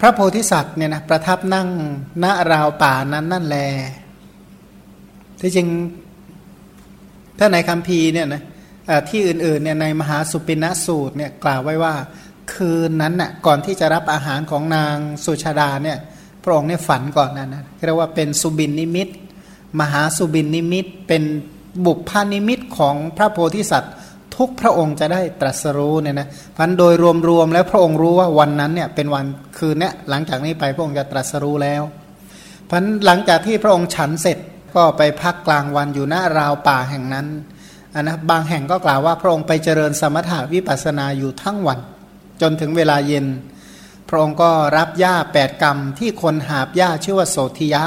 พระโพธิสัตว์เนี่ยนะประทับนั่งณราวป่านั้นนั่นแล ที่จริงถ้าในคำพีเนี่ยนะที่อื่นๆเนี่ยในมหาสุปินสูตรเนี่ยกล่าวไว้ว่า คืนนั้นน่ะก่อนที่จะรับอาหารของนางสุชาดาเนี่ยพระองค์เนี่ยฝันก่อนนั้นนะเรียกว่าเป็นสุบินนิมิต มหาสุบินนิมิต เป็นบุพพานิมิตของพระโพธิสัตว์ ทุกพระองค์จะได้ตรัสรู้เนี่ยนะพันโดยรวมๆแล้วพระองค์รู้ว่าวันนั้นเนี่ยเป็นวันคืนเนี้ยหลังจากนี้ไปพระองค์จะตรัสรู้แล้วพันหลังจากที่พระองค์ฉันเสร็จก็ไปพักกลางวันอยู่หน้าราวป่าแห่งนั้นอันนะบางแห่งก็กล่าวว่าพระองค์ไปเจริญสมถาวิปัสนาอยู่ทั้งวัน จนถึงเวลาเย็น พระองค์ก็รับหญ้าแปดกรรมที่คนหาบหญ้าชื่อว่าโสธิยะ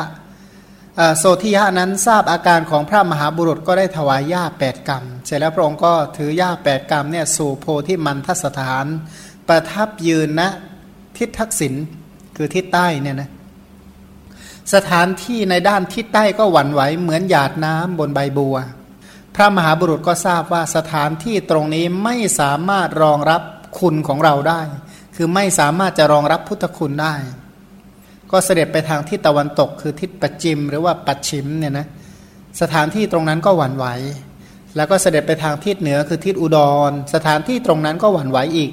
โสธิยะนั้นทราบอาการของพระมหาบุรุษก็ได้ถวายหญ้าแปดกรรม เสร็จแล้วพระองค์ก็ถือหญ้าแปดกรรมเนี่ยสู่โพธิมันทสถาน ประทับยืนณนะทิศทักษิณคือทิศใต้เนี่ยนะสถานที่ในด้านทิศใต้ก็หวั่นไหวเหมือนหยาดน้ำบนใบบัว พระมหาบุรุษก็ทราบว่าสถานที่ตรงนี้ไม่สามารถรองรับคุณของเราได้ คือไม่สามารถจะรองรับพุทธคุณได้ ก็เสด็จไปทางทิศตะวันตก คือทิศปัจจิม หรือว่าปัจฉิมเนี่ยนะสถานที่ตรงนั้นก็หวั่นไหว แล้วก็เสด็จไปทางทิศเหนือคือทิศอุดร สถานที่ตรงนั้นก็หวั่นไหวอีก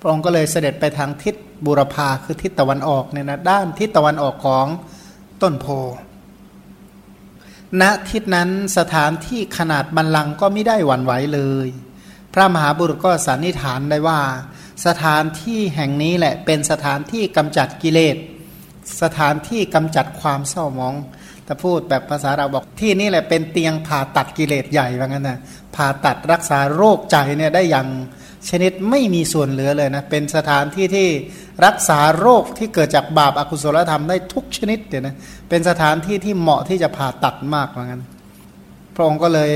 พระองค์ก็เลยเสด็จไปทางทิศบุรพาคือทิศตะวันออกเนี่ยนะด้านทิศตะวันออกของต้นโพณทิศนั้นสถานที่ขนาดบันลังก็ไม่ได้หวั่นไหวเลย พระมหาบุรุษก็สันนิษฐานได้ว่า สถานที่แห่งนี้แหละเป็นสถานที่กำจัดกิเลส สถานที่กำจัดความเศร้ามองแต่พูดแบบภาษาเราบอกที่นี่แหละเป็นเตียงผ่าตัดกิเลสใหญ่ว่างั้นนะผ่าตัดรักษาโรคใจเนี่ยได้อย่างชนิดไม่มีส่วนเหลือเลยนะ เป็นสถานที่ที่รักษาโรคที่เกิดจากบาปอากุศลธรรมได้ทุกชนิดเดี๋ยนะเป็นสถานที่ที่เหมาะที่จะผ่าตัดมากเหมือนกันพระองค์ก็เลย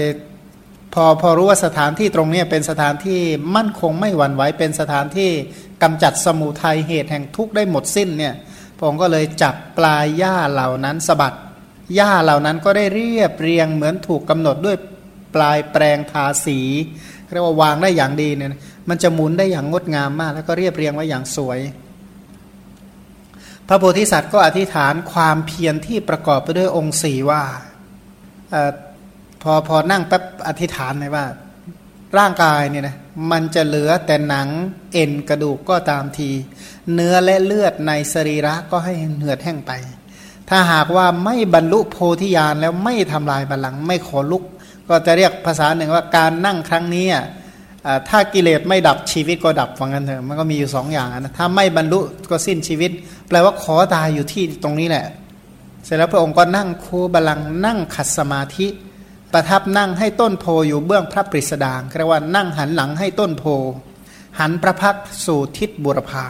พอพอรู้ว่าสถานที่ตรงนี้เป็นสถานที่มั่นคงไม่หวั่นไหวเป็นสถานที่กำจัดสมุทัยเหตุแห่งทุกข์ได้หมดสิ้นเนี่ย พระองค์ก็เลยจับปลายหญ้าเหล่านั้นสะบัดหญ้าเหล่านั้นก็ได้เรียบเรียงเหมือนถูกกำหนดด้วยปลายแปรงทาสีเรียกว่าวางได้อย่างดีเนี่ยมันจะหมุนได้อย่างงดงามมาก แล้วก็เรียบเรียงไว้อย่างสวย พระโพธิสัตว์ก็อธิษฐานความเพียรที่ประกอบไปด้วยองค์สี่ว่าอพอพอนั่งแป๊บอธิษฐานเลยว่า ร่างกายเนี่ยนะ มันจะเหลือแต่หนังเอ็นกระดูกก็ตามที เนื้อและเลือดในสรีระก็ให้เหือดแห้งไป ถ้าหากว่าไม่บรรลุโพธิญาณแล้วไม่ทำลายบัลลังก์ไม่ขอลุก ก็จะเรียกภาษาหนึ่งว่าการนั่งครั้งนี้ถ้ากิเลสไม่ดับชีวิตก็ดับฟังกันเถอะมันก็มีอยู่สองอย่างนะถ้าไม่บรรลุก็สิ้นชีวิต แปลว่าขอตายอยู่ที่ตรงนี้แหละ เสร็จแล้วพระองค์ก็นั่งคูบาลังนั่งขัดสมาธิ ประทับนั่งให้ต้นโพอยู่เบื้องพระปริสดางเรียกว่านั่งหันหลังให้ต้นโพ หันพระพักสู่ทิศบุรพา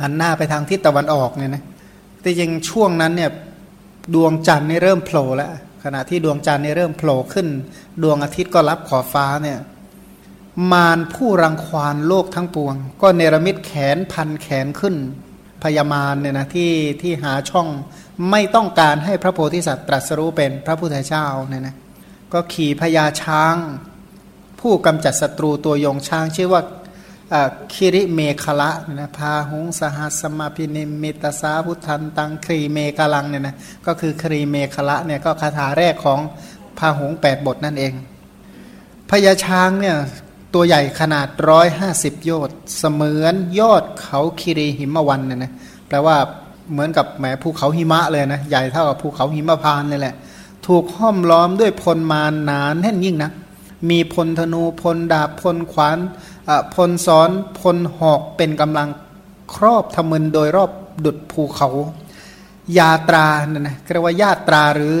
หันหน้าไปทางทิศตะวันออกเนี่ยนะแต่ยังช่วงนั้นเนี่ยดวงจันทร์นี่เริ่มโผล่แล้วขณะที่ดวงจันทร์นี่เริ่มโผล่ขึ้น ดวงอาทิตย์ก็รับขอบฟ้าเนี่ยมารผู้รังควานโลกทั้งปวง ก็เนรมิตแขนพันแขนขึ้นพยามารเนี่ยนะที่ที่หาช่อง ไม่ต้องการให้พระโพธิสัตว์ตรัสรู้เป็นพระพุทธเจ้าเนี่ยนะก็ขี่พญาช้าง ผู้กำจัดศัตรูตัวยงช้าง ชื่อว่าคิริเมฆละนะพาหงสหัสมาพินิมิตสาพุทธันตังครีเมฆลังเนี่ยนะก็คือครีเมฆละเนี่ยก็คาถาแรกของพาหงแปดบทนั่นเอง พญาช้างเนี่ยตัวใหญ่ขนาดร้อยห้าสิบโยชน์เสมือนยอดเขาคิริหิมวันเนี่ยนะแปลว่า เหมือนกับแหมภูเขาหิมะเลยนะใหญ่เท่ากับภูเขาหิมะพานเลยแหละ ถูกห้อมล้อมด้วยพลมานหนานแน่นยิ่งนะมีพลธนูพลดาบพลขวานพลซ้อนพลหอกเป็นกำลังครอบทมึนโดยรอบดุดภูเขา ยาตราเนี่ยนะเรียกว่าญาตราหรือ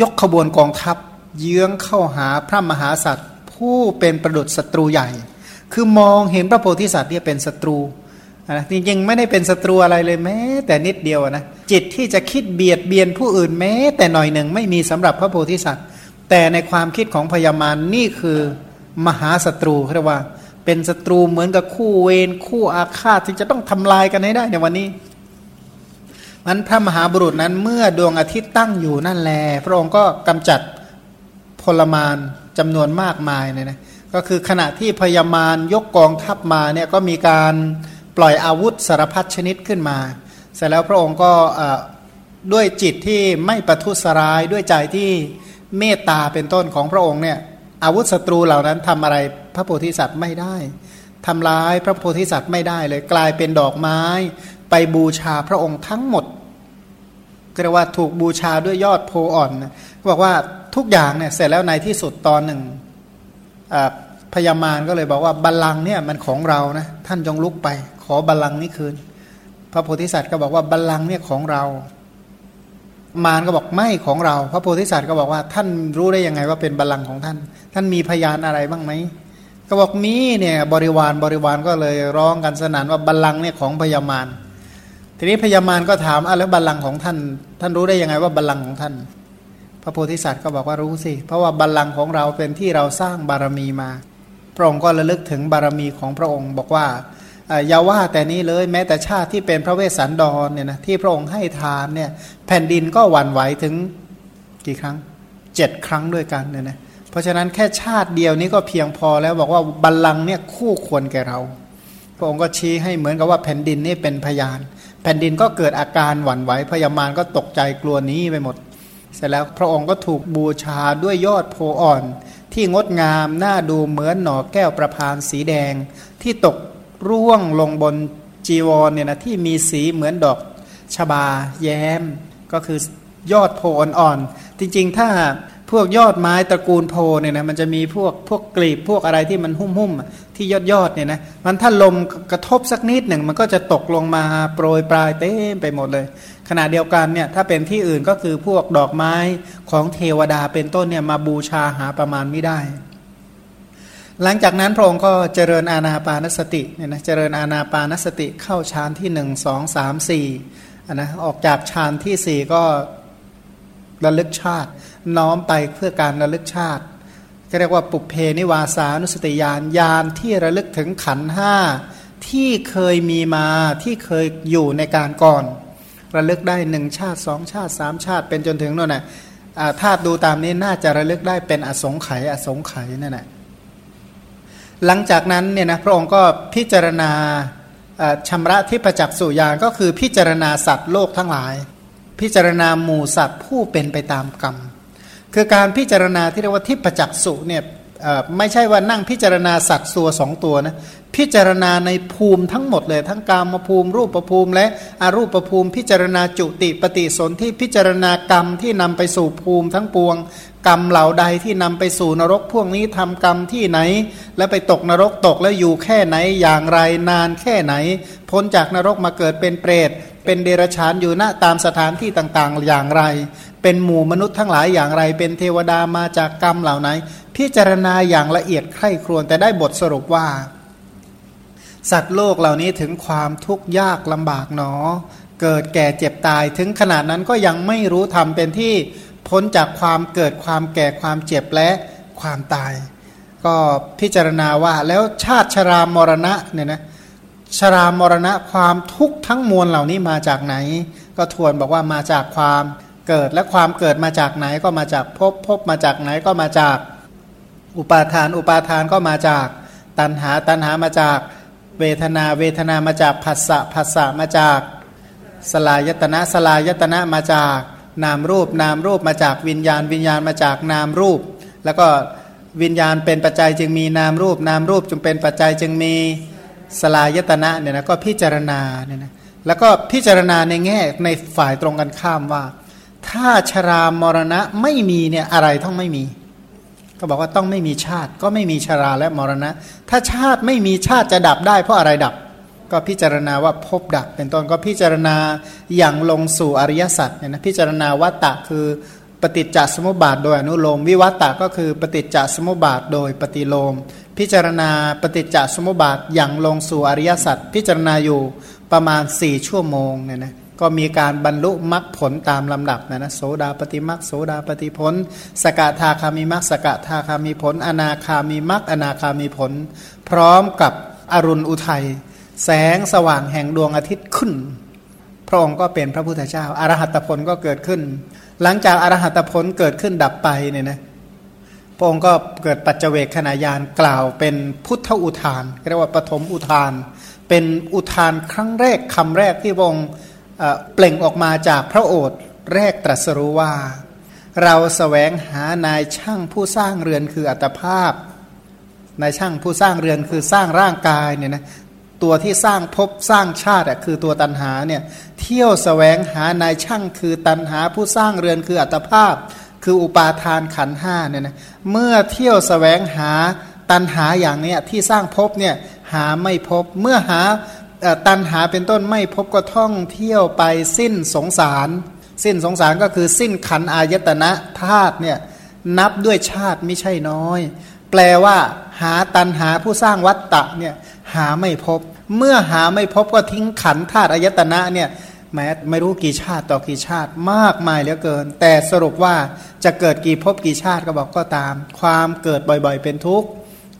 ยกขบวนกองทัพ เยื้องเข้าหาพระมหาสัตว์ ผู้เป็นประดุษศัตรูใหญ่ คือมองเห็นพระโพธิสัตว์เนี่ยเป็นศัตรู นะจริงๆไม่ได้เป็นศัตรูอะไรเลยแม้ แต่นิดเดียวนะจิตที่จะคิดเบียดเบียนผู้อื่นแม้ แต่หน่อยหนึ่งไม่มีสำหรับพระโพธิสัตว์ แต่ในความคิดของพญามารนี่คือมหาศัตรูเรียกว่า เป็นศัตรูเหมือนกับคู่เวรคู่อาฆาตที่จะต้องทำลายกันให้ได้ในวันนี้มันพระมหาบุรุษนั้นเมื่อดวงอาทิตย์ตั้งอยู่นั่นแลพระองค์ก็กำจัดพลมานจำนวนมากมายเนี่ยนะก็คือขณะที่พญามารยกกองทัพมาเนี่ยก็มีการ ปล่อยอาวุธสารพัดชนิดขึ้นมา เสร็จแล้วพระองค์ก็ด้วยจิตที่ไม่ประทุษร้ายด้วยใจที่เมตตาเป็นต้นของพระองค์เนี่ยอาวุธศัตรูเหล่านั้นทำอะไรพระโพธิสัตว์ไม่ได้ทำร้ายพระโพธิสัตว์ไม่ได้เลยกลายเป็นดอกไม้ ไปบูชาพระองค์ทั้งหมดก็เรียกว่าถูกบูชาด้วยยอดโพอ่อนบอกว่าทุกอย่างเนี่ยเสร็จแล้วในที่สุดตอนหนึ่งพญามารก็เลยบอกว่าบัลลังก์เนี่ยมันของเรานะท่านจงลุกไป อบัลลังก์นี้คืน พระโพธิสัตว์ก็บอกว่าบัลลังก์เนี่ยของเรา มารก็บอกไม่ของเรา พระโพธิสัตว์ก็บอกว่าท่านรู้ได้ยังไงว่าเป็นบัลลังก์ของท่าน ท่านมีพยานอะไรบ้างไหมก็บอกมีเนี่ยบริวารบริวารก็เลยร้องกันสนั่นว่าบัลลังก์เนี่ยของพญามารทีนี้พญามารก็ถามอะแล้วบัลลังก์ของท่าน ท่านรู้ได้ยังไงว่าบัลลังก์ของท่าน พระโพธิสัตว์ก็บอกว่ารู้สิเพราะว่าบัลลังก์ของเราเป็นที่เราสร้างบารมีมาพระองค์ก็ระลึกถึงบารมีของพระองค์ บอกว่า อย่าว่าแต่นี้เลยแม้แต่ชาติที่เป็นพระเวสสันดรเนี่ยนะที่พระองค์ให้ทานเนี่ยแผ่นดินก็หวั่นไหวถึงกี่ครั้งเจ็ดครั้งด้วยกันเนี่ยนะเพราะฉะนั้นแค่ชาติเดียวนี้ก็เพียงพอแล้วบอกว่าบัลลังก์เนี่ยคู่ควรแก่เรา พระองค์ก็ชี้ให้เหมือนกับว่าแผ่นดินนี่เป็นพยาน แผ่นดินก็เกิดอาการหวั่นไหวพยามารก็ตกใจกลัวนี้ไปหมด เสร็จแล้วพระองค์ก็ถูกบูชาด้วยยอดโพอ่อน ที่งดงามน่าดูเหมือนหน่อแก้วประพานสีแดงที่ตก ร่วงลงบนจีวรเนี่ยนะที่มีสีเหมือนดอกชบาแย้ม ก็คือยอดโพอ่อนๆจริงๆ ถ้าพวกยอดไม้ตระกูลโพเนี่ยนะมันจะมีพวกพวกกลีบพวกอะไรที่มันหุ้มหุ้มที่ยอดยอดเนี่ยนะมันถ้าลมกระทบสักนิดหนึ่งมันก็จะตกลงมาโปรยปลายเต็มไปหมดเลย ขณะเดียวกันเนี่ยถ้าเป็นที่อื่นก็คือพวกดอกไม้ของเทวดาเป็นต้นเนี่ยมาบูชาหาประมาณไม่ได้ หลังจากนั้นพระองค์ก็เจริญอาณาปานสติเนี่ยนะเจริญอาณาปานสติเข้าฌานที่หนึ่งสองสามสี่นะออกจากฌานที่สี่ก็ระลึกชาติ น้อมไปเพื่อการระลึกชาติก็เรียกว่าปุเพนิวาสานุสติญาณญาณที่ระลึกถึงขันห้าที่เคยมีมาที่เคยอยู่ในการก่อน ระลึกได้หนึ่งชาติสองชาติสามชาติ เป็นจนถึงโน่นน่ะถ้าดูตามนี้น่าจะระลึกได้เป็นอสงไขยอสงไขยนั่นแหละ หลังจากนั้นเนี่ยนะพระองค์ก็พิจารณาชำระที่ปจักสุยานก็คือพิจารณาสัตว์โลกทั้งหลาย พิจารณาหมู่สัตว์ผู้เป็นไปตามกรรม คือการพิจารณาที่เรียกว่าทิพจักสุเนี่ย ไม่ใช่ว่านั่งพิจารณาสัตว์ตัวสองตัวนะพิจารณาในภูมิทั้งหมดเลยทั้งกามภูมิ รูปภูมิ และอรูปภูมิ พิจารณาจุติปฏิสนธิพิจารณากรรมที่นำไปสู่ภูมิทั้งปวง กรรมเหล่าใดที่นำไปสู่นรกพวกนี้ทำกรรมที่ไหน แล้วไปตกนรกตกแล้วอยู่แค่ไหนอย่างไรนานแค่ไหน พ้นจากนรกมาเกิดเป็นเปรตเป็นเดรัจฉานอยู่ณตามสถานที่ต่างๆ อย่างไร เป็นหมู่มนุษย์ทั้งหลายอย่างไร เป็นเทวดามาจากกรรมเหล่าไหน พิจารณาอย่างละเอียดใคร่ครวญแต่ได้บทสรุปว่า สัตว์โลกเหล่านี้ถึงความทุกข์ยากลำบากหนอ เกิดแก่เจ็บตายถึงขนาดนั้นก็ยังไม่รู้ทำเป็นที่พ้นจากความเกิดความแก่ความเจ็บและความตาย ก็พิจารณาว่าแล้วชาติชรามรณะเนี่ยนะชรามรณะความทุกข์ทั้งมวลเหล่านี้มาจากไหน ก็ทวนบอกว่ามาจากความเกิดและความเกิดมาจากไหนก็มาจากภพภพมาจากไหนก็มาจาก อุปาทานอุปาทานก็มาจากตัณหาตัณหามาจากเวทนาเวทนามาจากผัสสะผัสสะมาจากสลายตนะสลายตนะมาจากนามรูปนามรูปมาจากวิญญาณ วิญญาณมาจากนามรูป แล้วก็วิญญาณเป็นปัจจัยจึงมีนามรูป นามรูปจึงเป็นปัจจัยจึงมีสลายตนะเนี่ยนะก็พิจารณาเนี่ยนะแล้วก็พิจารณาในแง่ในฝ่ายตรงกันข้ามว่า ถ้าชรามรณะไม่มีเนี่ยอะไรต้องไม่มี ก็บอกว่าต้องไม่มีชาติก็ไม่มีชราและมรณะ ถ้าชาติไม่มีชาติจะดับได้เพราะอะไรดับ ก็พิจารณาว่าพบดับ เป็นต้นก็พิจารณาอย่างลงสู่อริยสัจเนี่ยนะพิจารณาวัตตะคือปฏิจจสมุปบาทโดยอนุโลม วิวัตตะก็คือปฏิจจสมุปบาทโดยปฏิโลม พิจารณาปฏิจจสมุปบาทอย่างลงสู่อริยสัจพิจารณาอยู่ประมาณ 4 ชั่วโมงเนี่ยนะ ก็มีการบรรลุมรรคผลตามลำดับนะนะโสดาปฏิมรรคโสดาปฏิผล สกทาคามีมรรคสกทาคามีผล อนาคามีมรรคอนาคามีผล พร้อมกับอรุณอุทัย แสงสว่างแห่งดวงอาทิตย์ขึ้น พระองค์ก็เป็นพระพุทธเจ้าอารหัตผลก็เกิดขึ้น หลังจากอรหัตผลเกิดขึ้นดับไปเนี่ยนะพระองค์ก็เกิดปัจเจเวกขณะยานกล่าวเป็นพุทธอุทานเรียกว่าปฐมอุทาน เป็นอุทานครั้งแรกคำแรกที่พระองค์ เปล่งออกมาจากพระโอษฐ์แรกตรัสรู้ว่า เราสแสวงหานายช่างผู้สร้างเรือนคืออัตภาพ นายช่างผู้สร้างเรือนคือสร้างร่างกายเนี่ยนะตัวที่สร้างภพสร้างชาติคือตัวตันหาเนี่ยเที่ยวสแสวงหานายช่างคือตันหาผู้สร้างเรือนคืออัตภาพ คืออุปาทานขันห้าเนี่ยนะเมื่อเที่ยวสแสวงหาตันหาอย่างเนี้ยที่สร้างภพเนี่ยหาไม่พบเมื่อหา ตันหาเป็นต้นไม่พบก็ท่องเที่ยวไปสิ้นสงสาร สิ้นสงสารก็คือสิ้นขันอายตนะธาตุเนี่ยนับด้วยชาติไม่ใช่น้อย แปลว่า หาตันหาผู้สร้างวัตตะเนี่ยหาไม่พบ เมื่อหาไม่พบก็ทิ้งขันธาตุอายตนะเนี่ยแม้ไม่รู้กี่ชาติต่อกี่ชาติมากมายเหลือเกิน แต่สรุปว่าจะเกิดกี่ภพกี่ชาติก็บอกก็ตาม ความเกิดบ่อยๆ เป็นทุกข์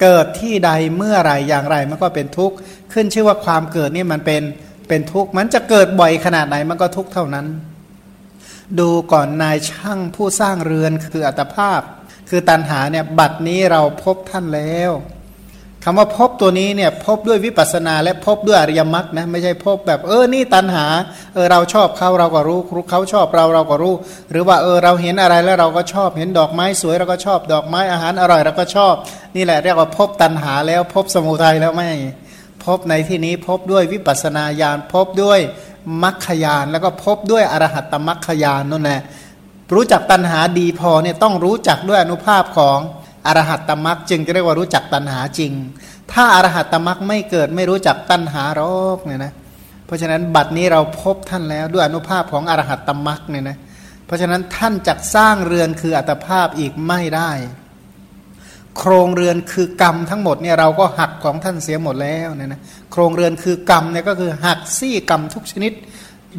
เกิดที่ใดเมื่อไรอย่างไรมันก็เป็นทุกข์ ขึ้นชื่อว่าความเกิดนี่มันเป็นเป็นทุกข์มันจะเกิดบ่อยขนาดไหนมันก็ทุกข์เท่านั้น ดูก่อนนายช่างผู้สร้างเรือนคืออัตภาพ คือตันหาเนี่ยบัดนี้เราพบท่านแล้วคำว่าพบตัวนี้เนี่ยพบด้วยวิปัสนาและพบด้วยอริยมรรคนะไม่ใช่พบแบบเออนี่ตันหาเออเราชอบเขาเราก็รู้เขาชอบเราเราก็รู้ หรือว่าเออเราเห็นอะไรแล้วเราก็ชอบเห็นดอกไม้สวยเราก็ชอบดอกไม้อาหารอร่อยเราก็ชอบ นี่แหละเรียกว่าพบตันหาแล้วพบสมุทัยแล้วไม่ บในที่นี้พบด้วยวิปัสนาญาณพบด้วยมรรคญาณแล้วก็พบด้วยอรหัตตมรรคญาณนั่นแหละรู้จักตันหาดีพอเนี่ยต้องรู้จักด้วยอนุภาพของอรหัตตมรักจึงจะเรียกว่ารู้จักตัณหาจริง ถ้าอรหัตตมรักไม่เกิดไม่รู้จักตัณหารอกเนี่ยนะเพราะฉะนั้นบัดนี้เราพบท่านแล้วด้วยอนุภาพของอรหัตตมรักเนี่ยนะเพราะฉะนั้นท่านจักสร้างเรือนคืออัตภาพอีกไม่ได้ โครงเรือนคือกรรมทั้งหมดเนี่ยเราก็หักของท่านเสียหมดแล้วเนี่ยนะโครงเรือนคือกรรมเนี่ยก็คือหักซี่กรรมทุกชนิด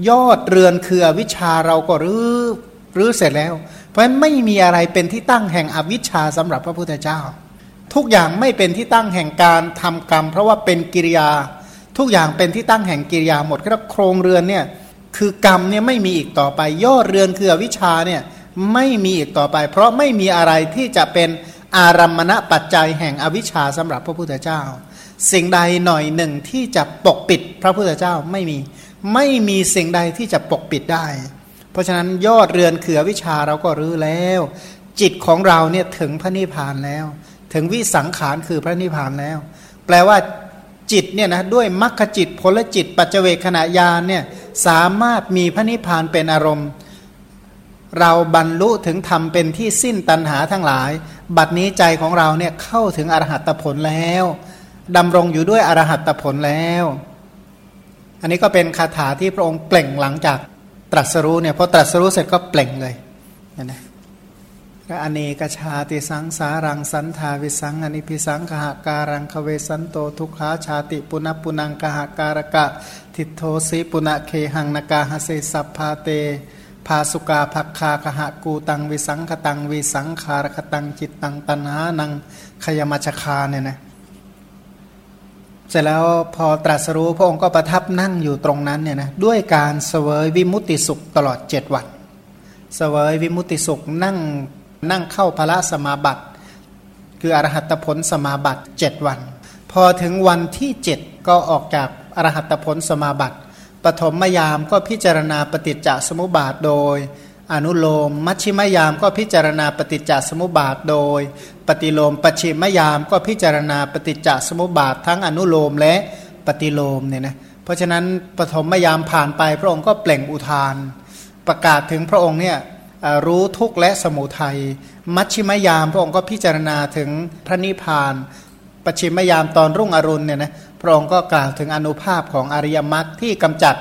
ยอดเรือนคืออวิชาเราก็รื้อรื้อเสร็จแล้ว เพราะฉะนั้นไม่มีอะไรเป็นที่ตั้งแห่งอวิชชาสำหรับพระพุทธเจ้า ทุกอย่างไม่เป็นที่ตั้งแห่งการทำกรรม เพราะว่าเป็นกิริยา ทุกอย่างเป็นที่ตั้งแห่งกิริยาหมดก็โครงเรือนเนี่ยคือกรรมเนี่ยไม่มีอีกต่อไป ยอดเรือนคืออวิชชาเนี่ยไม่มีอีกต่อไป เพราะไม่มีอะไรที่จะเป็น อารัมมณปัจจัยแห่งอวิชชาสำหรับพระพุทธเจ้า สิ่งใดหน่อยหนึ่งที่จะปกปิดพระพุทธเจ้าไม่มี ไม่มีสิ่งใดที่จะปกปิดได้ เพราะฉะนั้นยอดเรือนเขือวิชาเราก็รื้อแล้ว จิตของเราเนี่ยถึงพระนิพพานแล้ว ถึงวิสังขารคือพระนิพพานแล้ว แปลว่าจิตเนี่ยนะด้วยมรรคจิตผลจิต ปัจเจเวขณะยานเนี่ยสามารถมีพระนิพพานเป็นอารมณ์ เราบรรลุถึงธรรมเป็นที่สิ้นตัณหาทั้งหลาย บัดนี้ใจของเราเนี่ยเข้าถึงอรหัตผลแล้วดำรงอยู่ด้วยอรหัตผลแล้ว อันนี้ก็เป็นคาถาที่พระองค์เปล่งหลังจากตรัสรู้เนี่ยพอตรัสรู้เสร็จก็เปล่งเลยนะก็อเนกชาติสังสารังสันธาวิสสังอนิพพิสัง คหการังคเวสันโตทุกขาชาติปุนัปปุนัง คหการกะ ทิฏโฐสิ ปุน เคหังนกาหสิ สัพพาเต ภาสุกาภัคคาคหกูฏัง วิสังขตังวิสังขารคตังจิตตังตัณหานังขยมัชฌคาเนี่ยนะเสร็จแล้วพอตรัสรู้พระองค์ก็ประทับนั่งอยู่ตรงนั้นเนี่ยนะด้วยการเสวยวิมุติสุขตลอดเจ็ดวัน เสวยวิมุตติสุขนั่งนั่งเข้าพระสมาบัติ คืออรหัตผลสมาบัติเจ็ดวัน พอถึงวันที่เจ็ดก็ออกจากอรหัตผลสมาบัติ ปฐมยามก็พิจารณาปฏิจจสมุปบาทโดย อนุโลม มัชชิมยามก็พิจารณาปฏิจจสมุปบาทโดย ปฏิโลมปัจฉิมยามก็พิจารณาปฏิจจสมุปบาททั้งอนุโลมและปฏิโลมเนี่ยนะเพราะฉะนั้นปฐมยามผ่านไปพระองค์ก็เปล่งอุทาน ประกาศถึงพระองค์เนี่ยรู้ทุกข์และสมุทัยมัชชิมยามพระองค์ก็พิจารณาถึงพระนิพพานปัจฉิมยามตอนรุ่งอรุณเนี่ยนะ พระองค์ก็กล่าวถึงอนุภาพของอริยมรรคที่กำจัด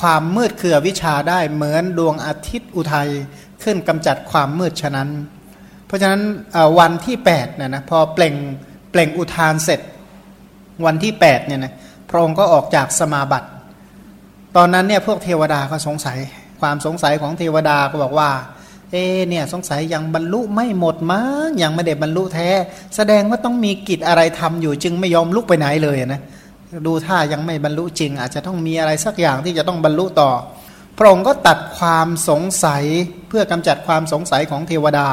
ความมืดเคือวิชาได้เหมือนดวงอาทิตย์อุทัยขึ้นกำจัดความมืดฉะนั้น เพราะฉะนั้นวันที่8เนี่ยนะพอเปล่งเปล่งอุทานเสร็จวันที่8เนี่ยนะพระองค์ก็ออกจากสมาบัติ ตอนนั้นเนี่ยพวกเทวดาก็สงสัย ความสงสัยของเทวดาก็บอกว่า เอเนี่ยสงสัยยังบรรลุไม่หมดมั้งยังไม่ได้บรรลุแท้ แสดงว่าต้องมีกิจอะไรทำอยู่จึงไม่ยอมลุกไปไหนเลยนะดูท่ายังไม่บรรลุจริง อาจจะต้องมีอะไรสักอย่างที่จะต้องบรรลุต่อ พระองค์ก็ตัดความสงสัยเพื่อกำจัดความสงสัยของเทวดา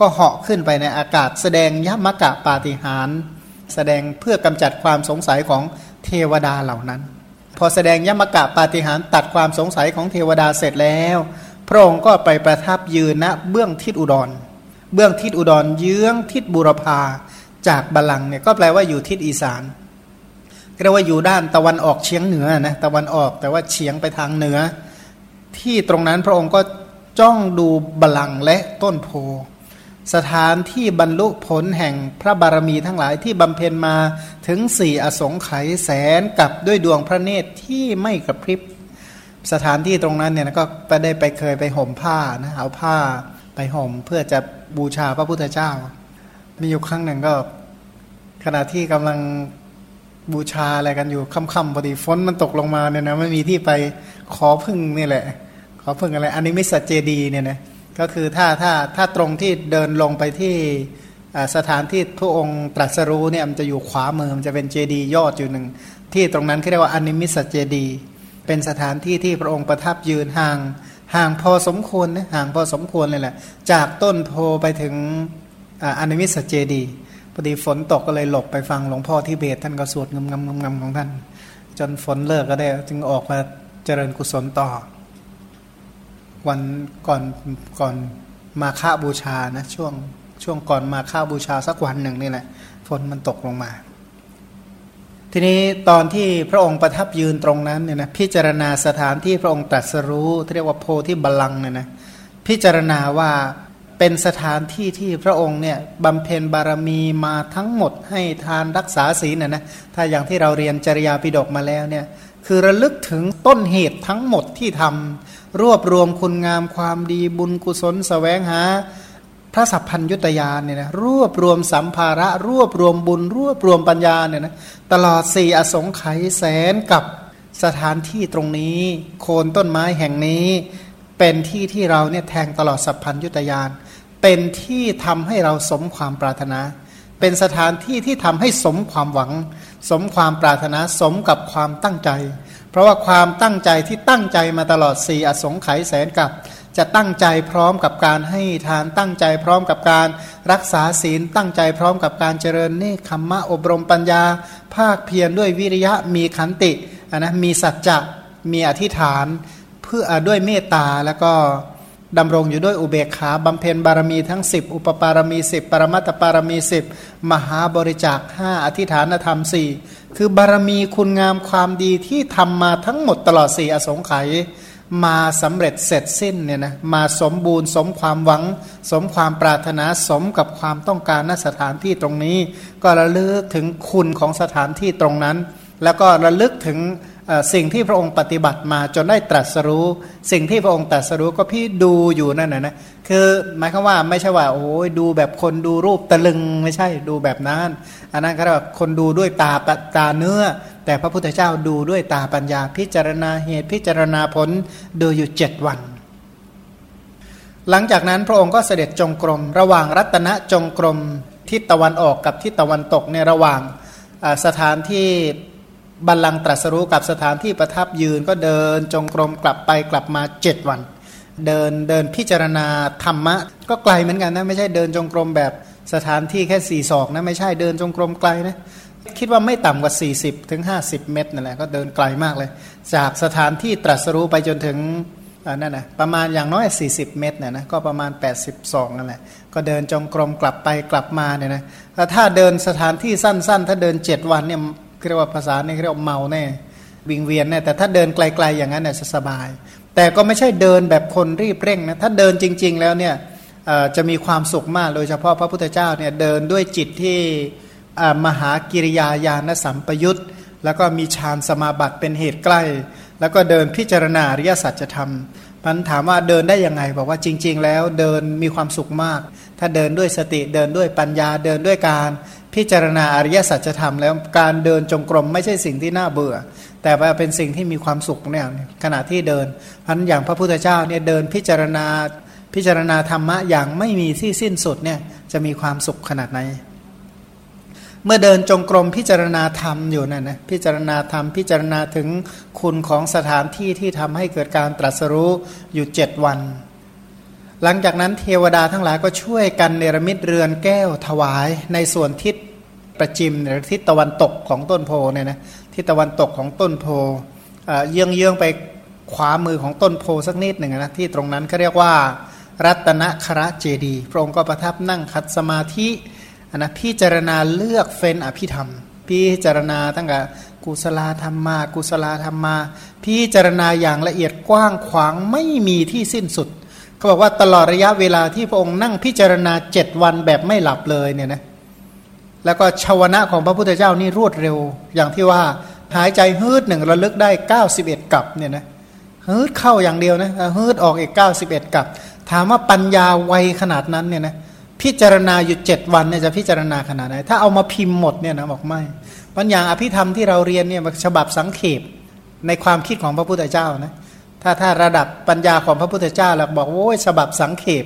ก็เหาะขึ้นไปในอากาศ แสดงยมกะปาฏิหารแสดงเพื่อกำจัดความสงสัยของเทวดาเหล่านั้น พอแสดงยมกะปาฏิหารตัดความสงสัยของเทวดาเสร็จแล้ว พระองค์ก็ไปประทับยืนณเบื้องทิศอุดร เบื้องทิศอุดรเยื้องทิศบุรพาจากบาลังเนี่ยก็แปลว่าอยู่ทิศอีสานเรียกว่าอยู่ด้านตะวันออกเฉียงเหนือนะตะวันออกแต่ว่าเฉียงไปทางเหนือ ที่ตรงนั้นพระองค์ก็จ้องดูบาลังและต้นโพสถานที่บรรลุผลแห่งพระบารมีทั้งหลายที่บำเพ็ญมาถึงสี่อสงไขยแสนกับด้วยดวงพระเนตรที่ไม่กระพริบ สถานที่ตรงนั้นเนี่ยก็ไปได้ไปเคยไปห่มผ้านะเอาผ้าไปห่มเพื่อจะบูชาพระพุทธเจ้า มีอยู่ครั้งหนึ่งก็ ขณะที่กำลังบูชาอะไรกันอยู่ค่ำๆพอดีฝนมันตกลงมาเนี่ยนะไม่มีที่ไปขอพึ่งนี่แหละ ขอพึ่งอะไรอันนี้ม่สัจเจดีเนี่ยนะก็คือถ้าถ้าถ้าตรงที่เดินลงไปที่สถานที่พระองค์ตรัสรู้เนี่ยมันจะอยู่ขวามือมันจะเป็นเจดีย์ยอดอยู่หนึ่งที่ตรงนั้นเขาเรียกว่าอนิมิสเจดีย์ เป็นสถานที่ที่พระองค์ประทับยืนห่างห่างพอสมควรนะห่างพอสมควรเลยแหละ จากต้นโพธิ์ไปถึงอนิมิสเจดีพอดีฝนตกก็เลยหลบไปฟังหลวงพ่อที่เบสท่านก็สวดงำงำงำของท่าน จนฝนเลิกก็ได้จึงออกมาเจริญกุศลต่อ วันก่อนก่อนมาฆาบูชานะช่วงช่วงก่อนมาฆาบูชาสักวันหนึ่งนี่แหละฝนมันตกลงมา ทีนี้ตอนที่พระองค์ประทับยืนตรงนั้นเนี่ยนะพิจารณาสถานที่พระองค์ตรัสรู้เรียกว่าโพธิบัลลังเนี่ยนะพิจารณาว่าเป็นสถานที่ที่พระองค์เนี่ยบำเพ็ญบารมีมาทั้งหมดให้ทานรักษาศีลน่ยนะถ้าอย่างที่เราเรียนจริยาปิฎกมาแล้วเนี่ยคือระลึกถึงต้นเหตุทั้งหมดที่ทำรวบรวมคุณงามความดีบุญกุศลสแสวงหา ระสัพพัญยุตยานเนี่ยนะรวบรวมสัมภาระ รวบรวมบุญ รวบรวมปัญญาเนี่ยนะตลอดสี่อสงไขยแสนกับสถานที่ตรงนี้ โคนต้นไม้แห่งนี้ เป็นที่ที่เราเนี่ยแทงตลอดสัพพัญยุตยานเป็นที่ทำให้เราสมความปรารถนา เป็นสถานที่ที่ทำให้สมความหวัง สมความปรารถนาสมกับความตั้งใจ เพราะว่าความตั้งใจที่ตั้งใจมาตลอดสี่อสงไขยแสนกับ จะตั้งใจพร้อมกับการให้ทานตั้งใจพร้อมกับการรักษาศีล ตั้งใจพร้อมกับการเจริญเนคขมมะอบรมปัญญา ภาคเพียรด้วยวิริยะมีขันติะนะมีสัจจะมีอธิษฐาน เพื่อด้วยเมตตาแล้วก็ดำรงอยู่ด้วยอุเบกขาบำเพ็ญบารมีทั้ง 10 อุปปารมี 10 ปรมัตตปารมี 10 มหาบริจาค 5 อธิฐานธรรม 4 คือบารมีคุณงามความดีที่ทำมาทั้งหมดตลอดสี่อสงไขย มาสำเร็จเสร็จสิ้นเนี่ยนะมาสมบูรณ์สมความหวัง สมความปรารถนาสมกับความต้องการณสถานที่ตรงนี้ ก็ระลึกถึงคุณของสถานที่ตรงนั้น แล้วก็ระลึกถึงสิ่งที่พระองค์ปฏิบัติมาจนได้ตรัสรู้ สิ่งที่พระองค์ตรัสรู้ก็พี่ดูอยู่นั่นนะนะ คือหมายความว่าไม่ใช่ว่าโอ้ยดูแบบคนดูรูปตะลึงไม่ใช่ดูแบบนั้นอันนั้นก็เรียกว่าคนดูด้วยตาตาเนื้อ แต่พระพุทธเจ้าดูด้วยตาปัญญา พิจารณาเหตุพิจารณาผลดูอยู่เจ็ดวัน หลังจากนั้นพระองค์ก็เสด็จจงกรม ระหว่างรัตนจงกรมทิศตะวันออกกับทิศตะวันตกในระหว่างสถานที่บัลลังก์ตรัสรู้กับสถานที่ประทับยืนก็เดินจงกรมกลับไปกลับมาเจ็ดวัน เดินเดินพิจารณาธรรมะ ก็ไกลเหมือนกันนะ ไม่ใช่เดินจงกรมแบบสถานที่แค่สี่ศอกนะ ไม่ใช่เดินจงกรมไกลนะคิดว่าไม่ต่ำกว่า 40ถึง50 เมตรนั่นแหละก็เดินไกลมากเลย จากสถานที่ตรัสรู้ไปจนถึงนั่นนะประมาณอย่างน้อย 40 เมตรเนี่ยนะก็ประมาณ 82นั่นแหละก็เดินจงกรมกลับไปกลับมาเนี่ยนะถ้าเดินสถานที่สั้น ๆ ถ้าเดิน 7 วันเนี่ยเรียกว่าภาษาเนี่ยเรียกว่าเมาแน่วิงเวียนแน่แต่ถ้าเดินไกล ๆ อย่างนั้นเนี่ยจะสบาย แต่ก็ไม่ใช่เดินแบบคนรีบเร่งนะถ้าเดินจริง ๆ แล้วเนี่ยจะมีความสุขมากโดยเฉพาะพระพุทธเจ้าเนี่ยเดินด้วยจิตที่มหากิริยาญาณสัมปยุตแล้วก็มีฌานสมาบัติเป็นเหตุใกล้ แล้วก็เดินพิจารณาอริยสัจธรรมมันถามว่าเดินได้ยังไงบอกว่าจริง ๆ แล้วเดินมีความสุขมาก ถ้าเดินด้วยสติเดินด้วยปัญญาเดินด้วยการพิจารณาอริยสัจธรรมแล้วการเดินจงกรมไม่ใช่สิ่งที่น่าเบื่อ แต่ว่าเป็นสิ่งที่มีความสุขเนี่ยขณะที่เดินพันอย่างพระพุทธเจ้าเนี่ยเดินพิจารณาพิจารณาธรรมะอย่างไม่มีที่สิ้นสุดเนี่ยจะมีความสุขขนาดไหน เมื่อเดินจงกรมพิจารณาธรรมอยู่นั่นนะพิจารณาธรรมพิจารณาถึงคุณของสถานที่ที่ทำให้เกิดการตรัสรู้อยู่เจ็ดวัน หลังจากนั้นเทวดาทั้งหลายก็ช่วยกันเนรมิตเรือนแก้วถวายในส่วนทิศ ประจิมหรือทิศตะวันตกของต้นโพเนี่ยนะทิศตะวันตกของต้นโพเยื้องเยื้องไปขวามือของต้นโพสักนิดหนึ่งนะที่ตรงนั้นเขาเรียกว่า รัตนคระเจดี พระองค์ก็ประทับนั่งคัดสมาธินะพิจารณาเลือกเฟ้นอภิธรรม พิจารณาตั้งแต่กุศลธรรมมา กุศลธรรมมา พิจารณาอย่างละเอียดกว้างขวางไม่มีที่สิ้นสุดเขาบอกว่าตลอดระยะเวลาที่พระองค์นั่งพิจารณาเจ็ดวันแบบไม่หลับเลยเนี่ยนะ แล้วก็ชาวนะของพระพุทธเจ้านี่รวดเร็ว อย่างที่ว่าหายใจฮืดหนึ่งระลึกได้ 91กับเนี่ยนะฮืดเข้าอย่างเดียวนะฮืดออกอีก 91กับ ถามว่าปัญญาไวขนาดนั้นเนี่ยนะพิจารณาอยู่เจ็ดวันเนี่ยจะพิจารณาขนาดไหน ถ้าเอามาพิมพ์หมดเนี่ยนะบอกไม่ปัญญาอภิธรรมที่เราเรียนเนี่ยฉบับสังเขปในความคิดของพระพุทธเจ้านะถ้าถ้าระดับปัญญาของพระพุทธเจ้าเราบอกโอ้ยฉบับสังเขป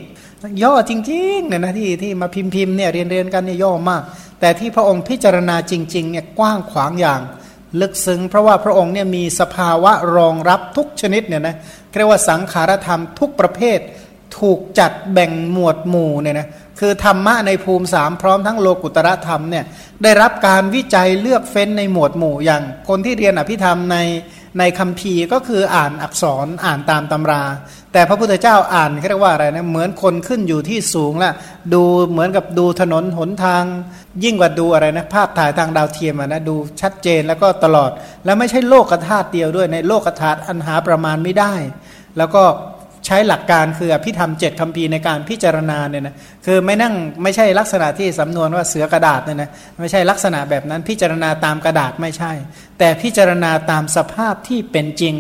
ย่อจริงๆเนี่ยนะที่ที่มาพิมพ์พิมพ์เนี่ยเรียนเรียนกันเนี่ยย่อมาก แต่ที่พระองค์พิจารณาจริงๆเนี่ยกว้างขวางอย่าง ลึกซึ้งเพราะว่าพระองค์เนี่ยมีสภาวะรองรับทุกชนิดเนี่ยนะเรียกว่าสังขารธรรมทุกประเภทถูกจัดแบ่งหมวดหมู่เนี่ยนะคือธรรมะในภูมิสามพร้อมทั้งโลกุตระธรรมเนี่ยได้รับการวิจัยเลือกเฟ้นในหมวดหมู่อย่าง คนที่เรียนอภิธรรมใน ในคัมภีร์ก็คืออ่านอักษรอ่านตามตำรา แต่พระพุทธเจ้าอ่านเรียกว่าอะไรนะเหมือนคนขึ้นอยู่ที่สูงละดูเหมือนกับดูถนนหนทาง ยิ่งกว่าดูอะไรนะภาพถ่ายทางดาวเทียมนะดูชัดเจนแล้วก็ตลอด แล้วไม่ใช่โลกธาตุเดียวด้วยในโลกธาตุอันหาประมาณไม่ได้ แล้วก็ ใช้หลักการคืออภิธรรมเจ็ดคำพีในการพิจารณาเนี่ยนะคือไม่นั่งไม่ใช่ลักษณะที่สำนวนว่าเสือกระดาษเนี่ยนะไม่ใช่ลักษณะแบบนั้นพิจารณาตามกระดาษไม่ใช่ แต่พิจารณาตามสภาพที่เป็นจริง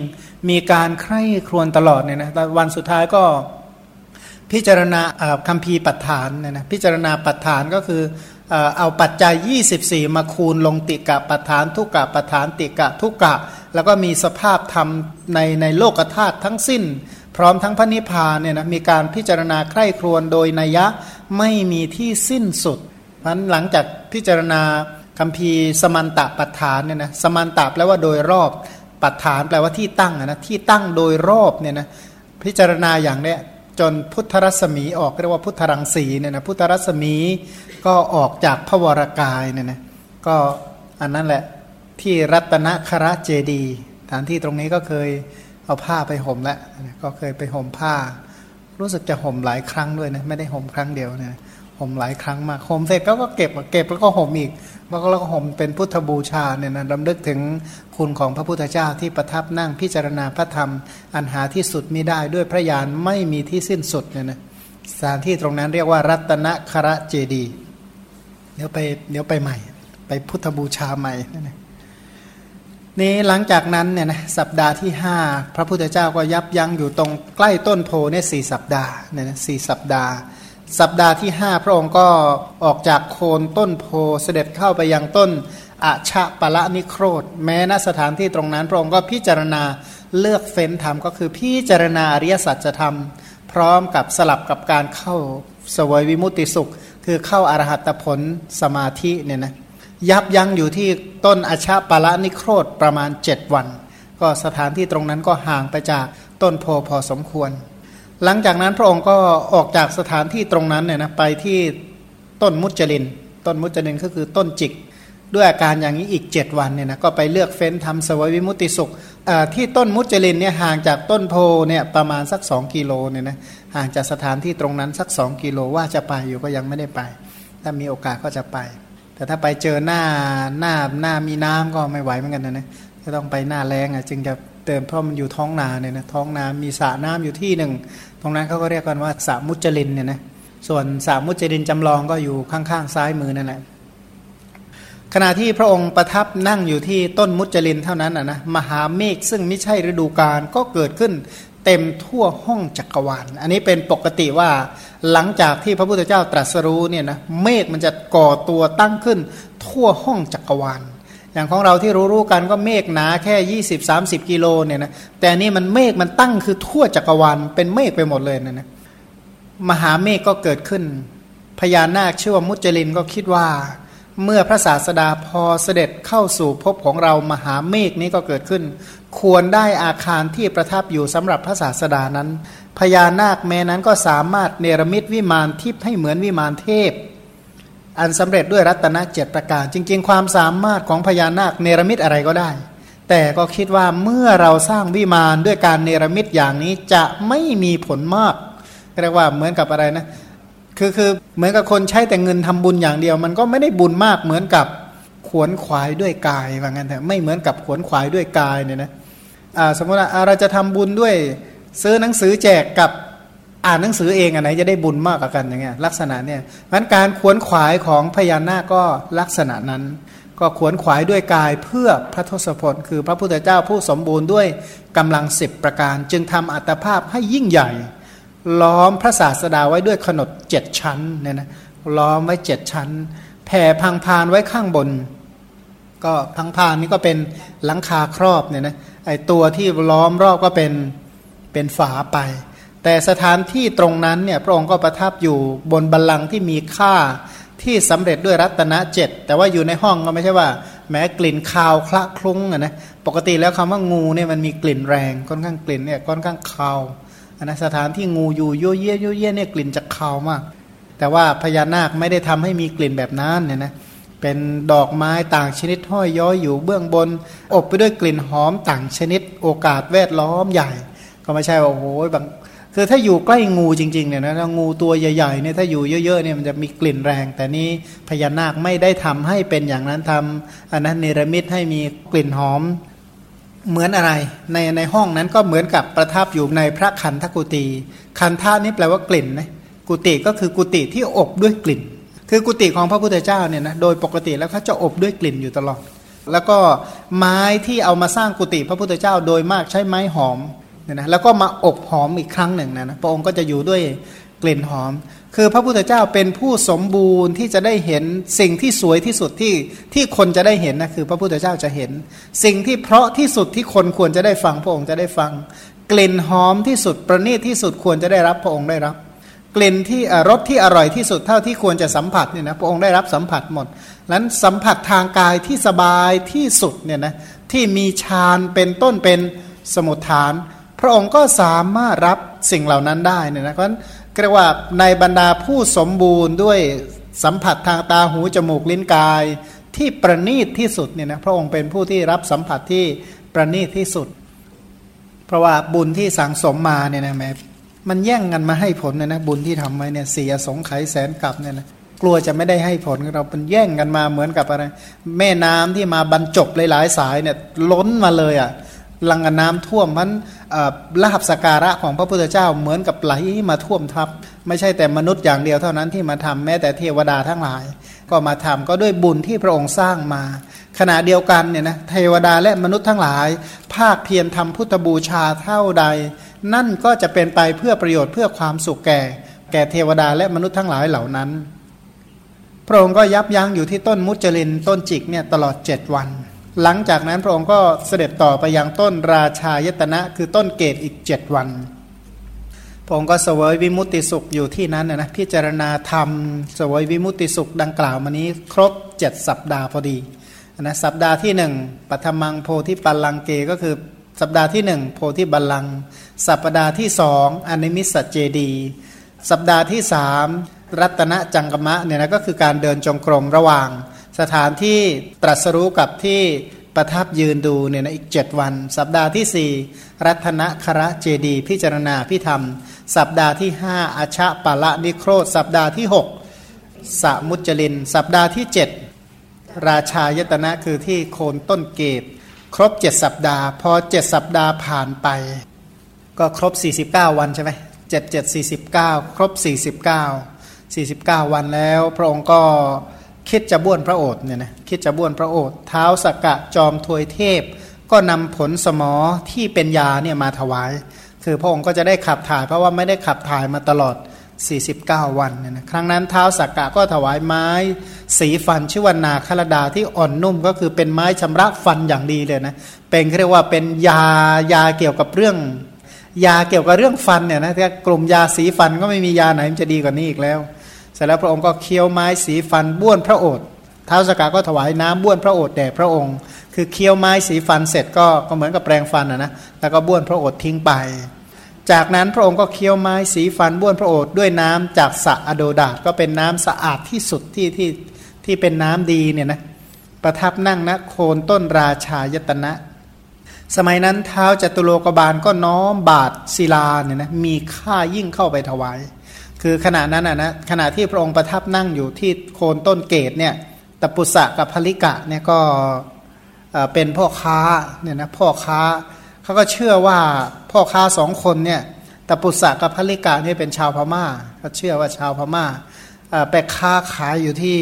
มีการใคร่ครวญตลอดเนี่ยนะวันสุดท้ายก็พิจารณาคำพีปัฏฐานเนี่ยนะพิจารณาปัฏฐานก็คือเอาปัจจัย 24 มาคูณลงติกะปัฏฐานทุกกะปัฏฐานติกะทุกกะ แล้วก็มีสภาพธรรมในในโลกธาตุทั้งสิ้น พร้อมทั้งพระนิพพานเนี่ยนะมีการพิจารณาใคร่ครวญโดยนัยยะไม่มีที่สิ้นสุดเพราะหลังจากพิจารณาคำพีสมันตะปัฏฐานเนี่ยนะสมันตะแปลว่าโดยรอบปัฏฐานแปลว่าที่ตั้งนะที่ตั้งโดยรอบเนี่ยนะพิจารณาอย่างเนี้ยจนพุทธรัศมีออกเรียกว่าพุทธรังสีเนี่ยนะพุทธรัศมีก็ออกจากพระวรากายเนี่ยนะก็อันนั้นแหละที่รัตนคระเจดี ฐานที่ตรงนี้ก็เคย เอาผ้าไปห่มแล้วก็เคยไปห่มผ้า รู้สึกจะห่มหลายครั้งด้วยนะไม่ได้ห่มครั้งเดียวเนี่ยห่มหลายครั้งมากห่มเสร็จก็เก็บเก็บแล้วก็ห่มอีกแล้วก็ห่มเป็นพุทธบูชาเนี่ยนะรำลึกถึงคุณของพระพุทธเจ้าที่ประทับนั่งพิจารณาพระธรรม อันหาที่สุดไม่ได้ด้วยพระญาณไม่มีที่สิ้นสุดเนี่ยนะสถานที่ตรงนั้นเรียกว่ารัตนคระเจดี เดี๋ยวไปเดี๋ยวไปใหม่ ไปพุทธบูชาใหม่นั่นเอง นี้หลังจากนั้นเนี่ยนะสัปดาห์ที่ห้าพระพุทธเจ้าก็ยับยั้งอยู่ตรงใกล้ต้นโพเนี่ยสี่สัปดาห์เนี่ยนะสี่สัปดาห์ สัปดาห์ที่ห้าพระองค์ก็ออกจากโคนต้นโพเสด็จเข้าไปยังต้นอาชะปะละนิโครธ แม้ณสถานที่ตรงนั้น พระองค์ก็พิจารณาเลือกเฟ้นธรรมก็คือพิจารณาอริยสัจธรรม พร้อมกับสลับกับการเข้าสวยวิมุตติสุข คือเข้าอรหัตผลสมาธิเนี่ยนะ ยับยั้งอยู่ที่ต้นอชาปาละนิโครธประมาณเจ็ดวัน ก็สถานที่ตรงนั้นก็ห่างไปจากต้นโพพอสมควร หลังจากนั้นพระองค์ก็ออกจากสถานที่ตรงนั้นเนี่ยนะไปที่ต้นมุจลิน ต้นมุจลินก็คือต้นจิก ด้วยอาการอย่างนี้อีก 7 วันเนี่ยนะก็ไปเลือกเฟ้นทำสวยวิมุติสุขที่ต้นมุจลินเนี่ยห่างจากต้นโพเนี่ยประมาณสัก 2 กิโลเนี่ยนะห่างจากสถานที่ตรงนั้นสัก 2 กิโลว่าจะไปอยู่ก็ยังไม่ได้ไป ถ้ามีโอกาสก็จะไป แต่ถ้าไปเจอหน้าหน้าหน้ามีน้ำก็ไม่ไหวเหมือนกันนะนะก็ต้องไปหน้าแรงอะจึงจะเติมเพราะมันอยู่ท้องนาเนี่ยนะท้องนามีสระน้ำอยู่ที่หนึ่งตรงนั้นเขาก็เรียกกันว่าสระมุจลินเนี่ยนะส่วนสระมุจลินจำลองก็อยู่ข้างๆซ้ายมือนั่นแหละขณะที่พระองค์ประทับนั่งอยู่ที่ต้นมุจลินเท่านั้นนะมหาเมฆซึ่งไม่ใช่ฤดูกาลก็เกิดขึ้น เต็มทั่วห้องจักรวาล อันนี้เป็นปกติว่าหลังจากที่พระพุทธเจ้าตรัสรู้เนี่ยนะเมฆมันจะก่อตัวตั้งขึ้นทั่วห้องจักรวาล อย่างของเราที่รู้ๆกันก็เมฆหนาแค่ 20 30 กิโลเนี่ยนะแต่นี่มันเมฆมันตั้งคือทั่วจักรวาลเป็นเมฆไปหมดเลยนะนะมหาเมฆก็เกิดขึ้นพญานาคชื่อว่ามุจลินก็คิดว่า เมื่อพระศาสดาพอเสด็จเข้าสู่ภพของเรามหาเมฆนี้ก็เกิดขึ้น ควรได้อาคารที่ประทับอยู่สำหรับพระศาสดานั้น พญานาคแม้นั้นก็สามารถเนรมิตวิมานทิพย์ให้เหมือนวิมานเทพ อันสำเร็จด้วยรัตนเจ็ดประการ จริง ๆ ความสามารถของพญานาคเนรมิตอะไรก็ได้ แต่ก็คิดว่าเมื่อเราสร้างวิมานด้วยการเนรมิตอย่างนี้จะไม่มีผลมากเรียกว่าเหมือนกับอะไรนะ คือคือเหมือนกับคนใช้แต่เงินทำบุญอย่างเดียว มันก็ไม่ได้บุญมากเหมือนกับขวนขวายด้วยกายว่างั้นแต่ไม่เหมือนกับขวนขวายด้วยกายเนี่ยนะสมมติว่าเราจะทำบุญด้วยซื้อหนังสือแจกกับอ่านหนังสือเองอันไหนจะได้บุญมากกว่ากันอย่างเงี้ยลักษณะเนี่ยมันการขวนขวายของพญานาคก็ลักษณะนั้น ก็ขวนขวายด้วยกายเพื่อพระทศพลคือพระพุทธเจ้าผู้สมบูรณ์ด้วยกำลังสิบประการ จึงทำอัตภาพให้ยิ่งใหญ่ ล้อมพระศาสดาไว้ด้วยขนดเจ็ดชั้นเนี่ยนะล้อมไว้เจ็ดชั้น แผ่พังพานไว้ข้างบน ก็พังพานนี้ก็เป็นหลังคาครอบเนี่ยนะไอตัวที่ล้อมรอบก็เป็นเป็นฝาไป แต่สถานที่ตรงนั้นเนี่ยพระองค์ก็ประทับอยู่บนบัลลังก์ที่มีค่าที่สำเร็จด้วยรัตนเจ็ดแต่ว่าอยู่ในห้องก็ไม่ใช่ว่า แม้กลิ่นคาวคละคลุ้งอะนะปกติแล้วคำว่างูเนี่ยมันมีกลิ่นแรงค่อนข้างกลิ่นเนี่ยค่อนข้างคาว นะสถานที่งูอยู่โยเยโยเยเนี่ยกลิ่นจะคาวมาก แต่ว่าพญานาคไม่ได้ทำให้มีกลิ่นแบบนั้นเนี่ยนะเป็นดอกไม้ต่างชนิดห้อยย้อยอยู่เบื้องบน อบไปด้วยกลิ่นหอมต่างชนิดโอกาสแวดล้อมใหญ่ ก็ไม่ใช่ว่าโอ้โหบางคือถ้าอยู่ใกล้งูจริงๆเนี่ยนะงูตัวใหญ่ๆเนี่ยถ้าอยู่เยอะๆเนี่ยมันจะมีกลิ่นแรง แต่นี้พญานาคไม่ได้ทำให้เป็นอย่างนั้นทำอันนั้นเนรมิตให้มีกลิ่นหอม เหมือนอะไร ในในห้องนั้นก็เหมือนกับประทับอยู่ในพระคันธกุตีคันธานี่แปลว่ากลิ่นนะกุติก็คือกุติที่อบด้วยกลิ่น คือกุติของพระพุทธเจ้าเนี่ยนะโดยปกติแล้วเขาจะอบด้วยกลิ่นอยู่ตลอด แล้วก็ไม้ที่เอามาสร้างกุติพระพุทธเจ้าโดยมากใช้ไม้หอมเนี่ยนะแล้วก็มาอบหอมอีกครั้งหนึ่งนะนะพระองค์ก็จะอยู่ด้วยกลิ่นหอม คือพระพุทธเจ้าเป็นผู้สมบูรณ์ที่จะได้เห็นสิ่งที่สวยที่สุดที่ที่คนจะได้เห็นนะคือ พระพุทธเจ้าจะเห็น สิ่งที่เพราะที่สุดที่คนควรจะได้ฟังพระองค์จะได้ฟัง กลิ่นหอมที่สุดประณีตที่สุดควรจะได้รับพระองค์ได้รับ กลิ่นที่รสที่อร่อยที่สุดเท่าที่ควรจะสัมผัสเนี่ยนะพระองค์ได้รับสัมผัสหมดนั้นสัมผัสทางกายที่สบายที่สุดเนี่ยนะที่มีฌานเป็นต้นเป็นสมุทฐาน พระองค์ก็สามารถรับสิ่งเหล่านั้นได้เนี่ยนะเพราะฉะนั้น เรียกว่าในบรรดาผู้สมบูรณ์ด้วยสัมผัสทางตาหูจมูกลิ้นกาย ที่ประณีตที่สุดเนี่ยนะพระองค์เป็นผู้ที่รับสัมผัสที่ประณีตที่สุด เพราะว่าบุญที่สังสมมาเนี่ยนะแม้มันแย่งกันมาให้ผลเนี่ยนะบุญที่ทำไว้เนี่ยเสียสงไขแสนกลับเนี่ยนะกลัวจะไม่ได้ให้ผลเราเป็นแย่งกันมาเหมือนกับอะไร แม่น้ำที่มาบรรจบหลายๆสายเนี่ยล้นมาเลยอะ่ะ ลังน้ำท่วมมันลาบสการะของพระพุทธเจ้าเหมือนกับไหลมาท่วมทับ ไม่ใช่แต่มนุษย์อย่างเดียวเท่านั้นที่มาทำแม้แต่เทวดาทั้งหลาย ก็มาทำก็ด้วยบุญที่พระองค์สร้างมา ขณะเดียวกันเนี่ยนะเทวดาและมนุษย์ทั้งหลาย ภาคเพียรทำพุทธบูชาเท่าใด นั่นก็จะเป็นไปเพื่อประโยชน์เพื่อความสุขแก่ แก่เทวดาและมนุษย์ทั้งหลายเหล่านั้น พระองค์ก็ยับยั้งอยู่ที่ต้นมุจลินต้นจิกเนี่ยตลอดเจ็ดวัน หลังจากนั้นพระองค์ก็เสด็จต่อไปยังต้นราชายตนะ คือต้นเกตอีกเจ็ดวัน พระองค์ก็เสวยวิมุตติสุขอยู่ที่นั้นนะพิจารณาธรรมเสวยวิมุตติสุขดังกล่าวมานี้ ครบเจ็ดสัปดาห์พอดีนะสัปดาห์ที่หนึ่งปัทมังโพธิปัลลังเกก็คือสัปดาห์ที่หนึ่งโพธิบัลลัง สัปดาห์ที่สองอนิมิสเจดี สัปดาห์ที่สามรัตนจังกมะเนี่ยนะก็คือการเดินจงกรมระหว่าง สถานที่ตรัสรู้กับที่ประทับยืนดูเนี่ยนะอีกเจ็ดวัน สัปดาห์ที่สี่รัตนคระเจดี พิจารณาพิธรรม สัปดาห์ที่ห้าอาชะปะละนิโครธสัปดาห์ที่หกสมุจลิน สัปดาห์ที่เจ็ดราชายตนะคือที่โคนต้นเกตครบเจ็ดสัปดาห์ พอเจ็ดสัปดาห์ผ่านไป ก็ครบ 49 วันใช่ไหมเจ็ดเจ็ดสี่สิบเก้าครบ 49 49 วันแล้ว พระองค์ก็ คิดจะบ้วนพระโอษฐ์เนี่ยนะคิดจะบ้วนพระโอษฐ์เท้าสกกะจอมทวยเทพ ก็นำผลสมอที่เป็นยาเนี่ยมาถวาย คือพระองค์ก็จะได้ขับถ่ายเพราะว่าไม่ได้ขับถ่ายมาตลอด 49 วันเนี่ยนะครั้งนั้นเท้าสักกะก็ถวายไม้ สีฟันชื่อวนาคลดาที่อ่อนนุ่มก็คือเป็นไม้ชำระฟันอย่างดีเลยนะเป็นเรียกว่าเป็นยายาเกี่ยวกับเรื่อง ยาเกี่ยวกับเรื่องฟันเนี่ยนะกลุ่มยาสีฟันก็ไม่มียาไหนมันจะดีกว่านี้อีกแล้ว ร็จแล้วพระองค์ก็เคี้ยวไม้สีฟันบ้วนพระโอษฐ์ท้าวสกาก็ถวายน้ำบ้วนพระโอษฐ์แด่พระองค์ คือเคี้ยวไม้สีฟันเสร็จก็ก็เหมือนกับแปรงฟันนะนะแล้วก็บ้วนพระโอษฐ์ทิ้งไป จากนั้นพระองค์ก็เคี้ยวไม้สีฟันบ้วนพระโอษฐ์ด้วยน้ำจากสระอโดดาก็เป็นน้ำสะอาดที่สุดที่ที่ที่เป็นน้ำดีเนี่ยนะประทับนั่งณโคนต้นราชายตนะ สมัยนั้นเท้าจตุโลกบาลก็น้อมบาทศิลาเนี่ยนะมีค่ายิ่งเข้าไปถวาย คือขณะนั้นนะขณะที่พระองค์ประทับนั่งอยู่ที่โคนต้นเกตเนี่ยตปุสะกับพลิกะเนี่ยก็เป็นพ่อค้าเนี่ยนะพ่อค้าเขาก็เชื่อว่าพ่อค้าสองคนเนี่ยตปุสะกับพลิกะนี่เป็นชาวพมา่าเขาเชื่อว่าชาวพมา่าไปค้าขายอยู่ที่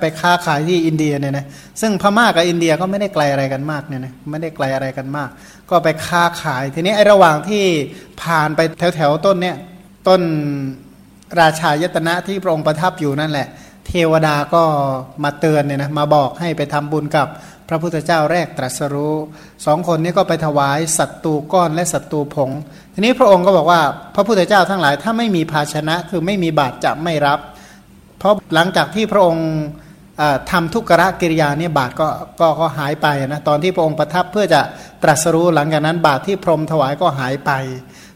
ไปค้าขายที่อินเดียเนี่ยนะซึ่งพม่ากับอินเดียก็ไม่ได้ไกลอะไรกันมากเนี่ยนะไม่ได้ไกลอะไรกันมาก ก็ไปค้าขายทีนี้ไอ้ระหว่างที่ผ่านไปแถวแถวต้นเนี่ยต้น ราชายตนะที่พระองค์ประทับอยู่นั่นแหละ เทวดาก็มาเตือนเนี่ยนะมาบอกให้ไปทำบุญกับพระพุทธเจ้าแรกตรัสรู้สองคนนี้ก็ไปถวายสัตตูก้อนและสัตตูผง ทีนี้พระองค์ก็บอกว่าพระพุทธเจ้าทั้งหลายถ้าไม่มีภาชนะคือไม่มีบาตรจะไม่รับ เพราะหลังจากที่พระองค์ทำทุกขะกิริยาเนี่ยบาทก็ก็ก็หายไปนะตอนที่พระองค์ประทับเพื่อจะตรัสรู้หลังจากนั้นบาทที่พรมถวายก็หายไป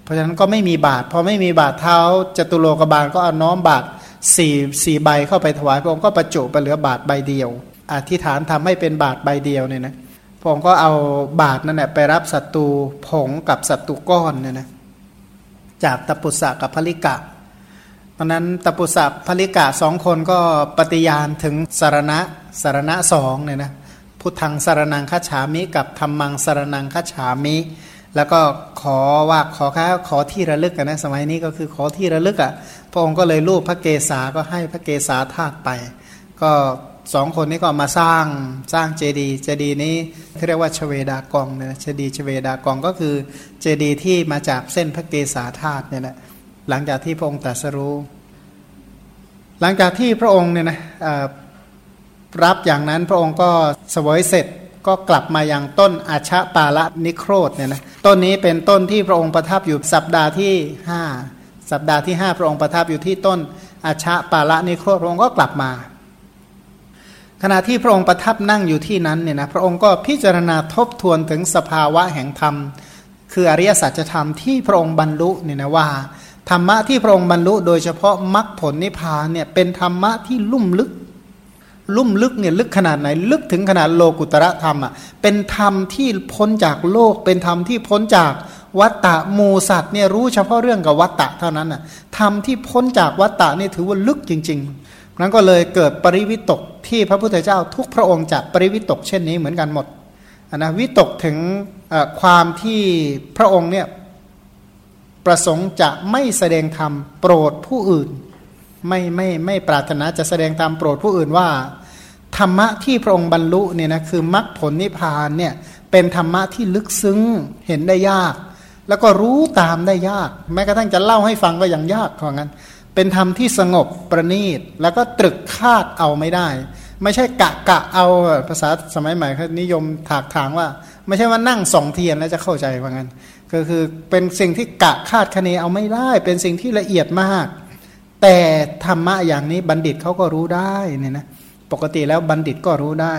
เพราะฉะนั้นก็ไม่มีบาทพอไม่มีบาทเท้าจตุโลกบาลก็เอาน้อมบาทสี่สี่ใบเข้าไปถวายพระองค์ก็ประจุไปเหลือบาทใบเดียวอธิษฐานทำให้เป็นบาทใบเดียวเนี่ยนะพระองค์ก็เอาบาทนั่นแหละไปรับศัตรูผงกับศัตรูก้อนเนี่ยนะจากตปุษะกับพลิกะเพราะนั้นตปุสัพพลิกะสองคนก็ปฏิญาณถึงสารณะสารณะสองเนี่ยนะพุทธังสารนังคัจฉามิ กับธรรมังสารนังคัจฉามิ แล้วก็ขอว่าขอค่าขอที่ระลึกกันนะสมัยนี้ก็คือขอที่ระลึกอะ่ะพระองค์ก็เลยรูปพระเกศาก็ให้พระเกศาธาตุไป ก็สองคนนี้ก็มาสร้างสร้างเจดีย์เจดีย์นี้เรียกว่าชเวดากองนะเจดีย์ชเวดากองก็คือเจดีย์ที่มาจากเส้นพระเกศาธาตุเนี่ยแหละหลังจากที่พระองค์ตรัสรู้ หลังจากที่พระองค์เนี่ยนะรับอย่างนั้นพระองค์ก็สวยเสร็จ ก็กลับมาอย่างต้นอาชาปาละนิโครธเนี่ยนะต้นนี้เป็นต้นที่พระองค์ประทับอยู่สัปดาห์ที่ห้าสัปดาห์ที่ห้าพระองค์ประทับอยู่ที่ต้นอาชาปาละนิโครธพระองค์ก็กลับมา ขณะที่พระองค์ประทับนั่งอยู่ที่นั้นเนี่ยนะพระองค์ก็พิจารณาทบทวนถึงสภาวะแห่งธรรม คืออริยสัจธรรมที่พระองค์บรรลุเนี่ยนะว่าธรรมะที่พระองค์บรรลุ โดยเฉพาะมรรคผลนิพพานเนี่ยเป็นธรรมะที่ลุ่มลึก ลุ่มลึกเนี่ยลึกขนาดไหน ลึกถึงขนาดโลกุตระธรรมอะเป็นธรรมที่พ้นจากโลก เป็นธรรมที่พ้นจากวัตตะมูสัตว์เนี่ยรู้เฉพาะเรื่องกับวัตตะเท่านั้นอะธรรมที่พ้นจากวัตตะนี่ถือว่าลึกจริง ๆ นั้นก็เลยเกิดปริวิตกที่พระพุทธเจ้าทุกพระองค์จัดปริวิตกเช่นนี้เหมือนกันหมดนะวิตกถึงความที่พระองค์เนี่ยประสงค์จะไม่แสดงธรรมโปรดผู้อื่น ไม่ไม่ไม่ปรารถนาจะแสดงธรรมโปรดผู้อื่นว่า ธรรมะที่พระองค์บรรลุเนี่ยนะคือมรรคผลนิพพานเนี่ยเป็นธรรมะที่ลึกซึ้งเห็นได้ยาก แล้วก็รู้ตามได้ยาก แม้กระทั่งจะเล่าให้ฟังก็ยังยากของนั้น เป็นธรรมที่สงบประณีต แล้วก็ตรึกคาดเอาไม่ได้ ไม่ใช่กะกะเอาภาษาสมัยใหม่เขานิยมถากถางว่า ไม่ใช่ว่านั่งสองเทียนแล้วจะเข้าใจว่างั้นก็คือเป็นสิ่งที่กะคาดคะเนเอาไม่ได้ เป็นสิ่งที่ละเอียดมาก แต่ธรรมะอย่างนี้บัณฑิตเขาก็รู้ได้เนี่ยนะปกติแล้วบัณฑิตก็รู้ได้